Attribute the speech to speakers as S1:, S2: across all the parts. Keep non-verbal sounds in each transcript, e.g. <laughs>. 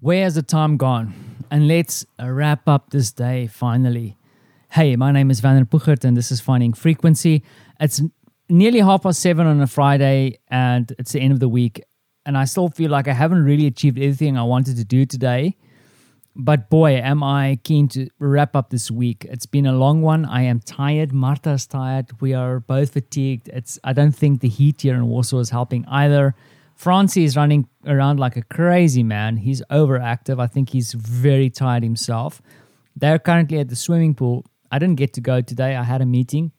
S1: Where has the time gone? And let's uh, wrap up this day finally. Hey, my name is Van der Puchert and this is Finding Frequency. It's nearly half past seven on a Friday and it's the end of the week. And I still feel like I haven't really achieved everything I wanted to do today. But boy, am I keen to wrap up this week. It's been a long one. I am tired. Marta's tired. We are both fatigued. It's I don't think the heat here in Warsaw is helping either. Francie is running around like a crazy man. He's overactive. I think he's very tired himself. They're currently at the swimming pool. I didn't get to go today. I had a meeting.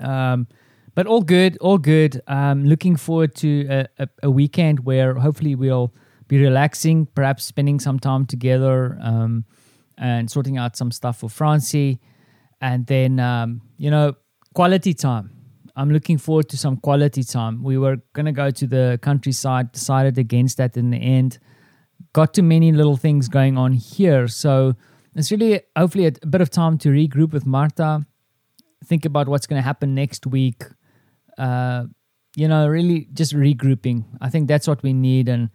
S1: Um, but all good, all good. Um, looking forward to a, a, a, weekend where hopefully we'll be relaxing, perhaps spending some time together um, and sorting out some stuff for Francie. And then, um, you know, quality time. I'm looking forward to some quality time. We were going to go to the countryside, decided against that in the end. Got too many little things going on here. So it's really, hopefully, a, bit of time to regroup with Marta, think about what's going to happen next week. Uh, you know, really just regrouping. I think that's what we need. And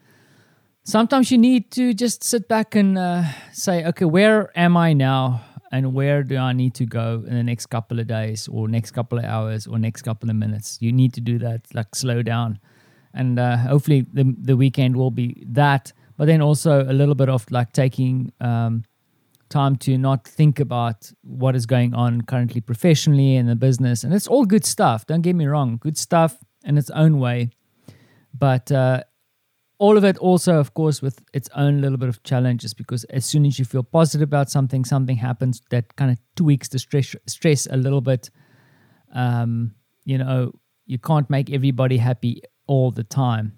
S1: sometimes you need to just sit back and uh, say, okay, where am I now? And where do I need to go in the next couple of days or next couple of hours or next couple of minutes. You need to do that, like slow down. And uh, hopefully the, the weekend will be that, but then also a little bit of like taking um, time to not think about what is going on currently professionally in the business. And it's all good stuff. Don't get me wrong, good stuff in its own way. But uh, all of it also of course with its own little bit of challenges because as soon as you feel positive about something something happens that kind of tweaks the stress stress a little bit. Um, you know you can't make everybody happy all the time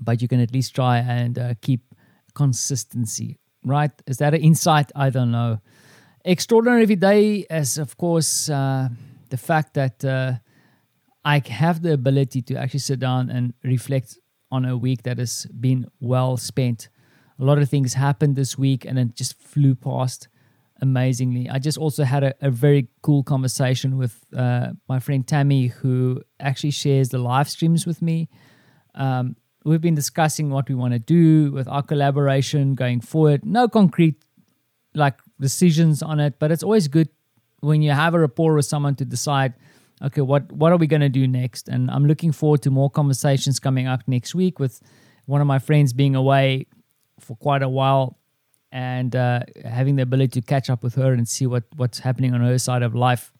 S1: but you can at least try and uh, keep consistency right? Is that an insight? I don't know. Extraordinary every day is of course uh, the fact that uh, i have the ability to actually sit down and reflect on a week that has been well spent. A lot of things happened this week and it just flew past amazingly. I just also had a, a very cool conversation with uh, my friend Tammy, who actually shares the live streams with me. Um, we've been discussing what we want to do with our collaboration going forward. No concrete like decisions on it, but it's always good when you have a rapport with someone to decide okay, what what are we going to do next? And I'm looking forward to more conversations coming up next week with one of my friends being away for quite a while and uh, having the ability to catch up with her and see what what's happening on her side of life.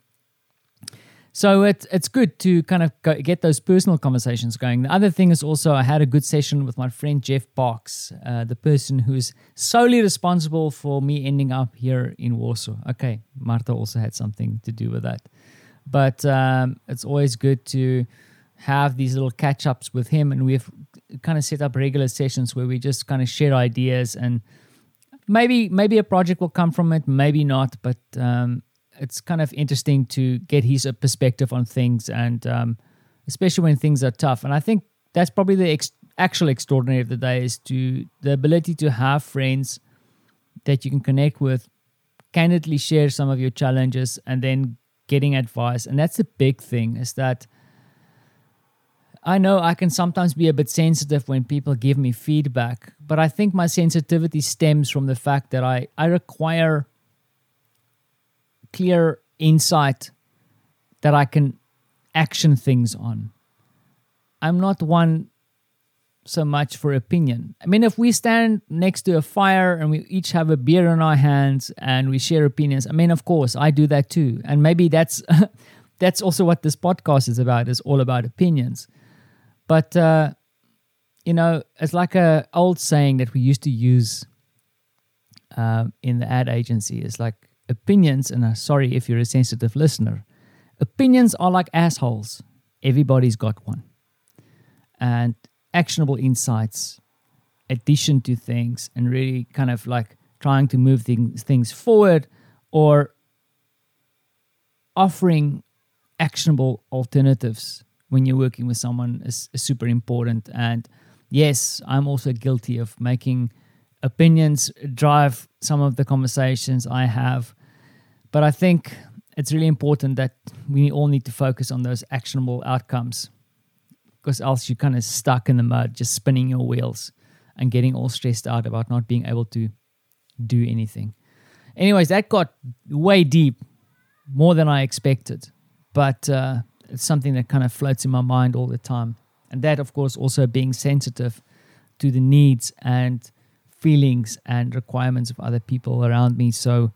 S1: So it's it's good to kind of go, get those personal conversations going. The other thing is also I had a good session with my friend Jeff Box, uh, the person who's solely responsible for me ending up here in Warsaw. Okay, Marta also had something to do with that. But um, it's always good to have these little catch ups with him, and we've kind of set up regular sessions where we just kind of share ideas and maybe maybe a project will come from it, maybe not, but um, it's kind of interesting to get his perspective on things, and um, especially when things are tough. And I think that's probably the ex- actual extraordinary of the day is to the ability to have friends that you can connect with, candidly share some of your challenges, and then getting advice. And that's the big thing is that I know I can sometimes be a bit sensitive when people give me feedback, but I think my sensitivity stems from the fact that I, I require clear insight that I can action things on. I'm not one so much for opinion. I mean, if we stand next to a fire and we each have a beer in our hands and we share opinions, I mean, of course, I do that too. And maybe that's <laughs> that's also what this podcast is about. Is all about opinions. But uh, you know, it's like a old saying that we used to use uh, in the ad agency. It's like opinions, and uh, sorry if you're a sensitive listener, opinions are like assholes. Everybody's got one. And actionable insights, addition to things, and really kind of like trying to move things, things forward or offering actionable alternatives when you're working with someone is, is, super important. And yes, I'm also guilty of making opinions drive some of the conversations I have. But I think it's really important that we all need to focus on those actionable outcomes because else you're kind of stuck in the mud, just spinning your wheels. and getting all stressed out about not being able to do anything. Anyways, that got way deep, more than I expected. But uh, it's something that kind of floats in my mind all the time. And that, of course, also being sensitive to the needs and feelings and requirements of other people around me. So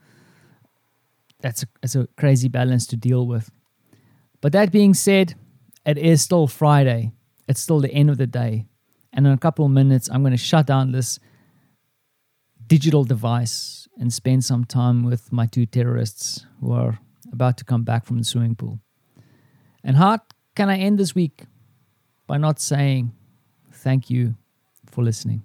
S1: that's a, that's a crazy balance to deal with. But that being said, it is still Friday. It's still the end of the day. And in a couple of minutes, I'm going to shut down this digital device and spend some time with my two terrorists who are about to come back from the swimming pool. And how can I end this week by not saying thank you for listening?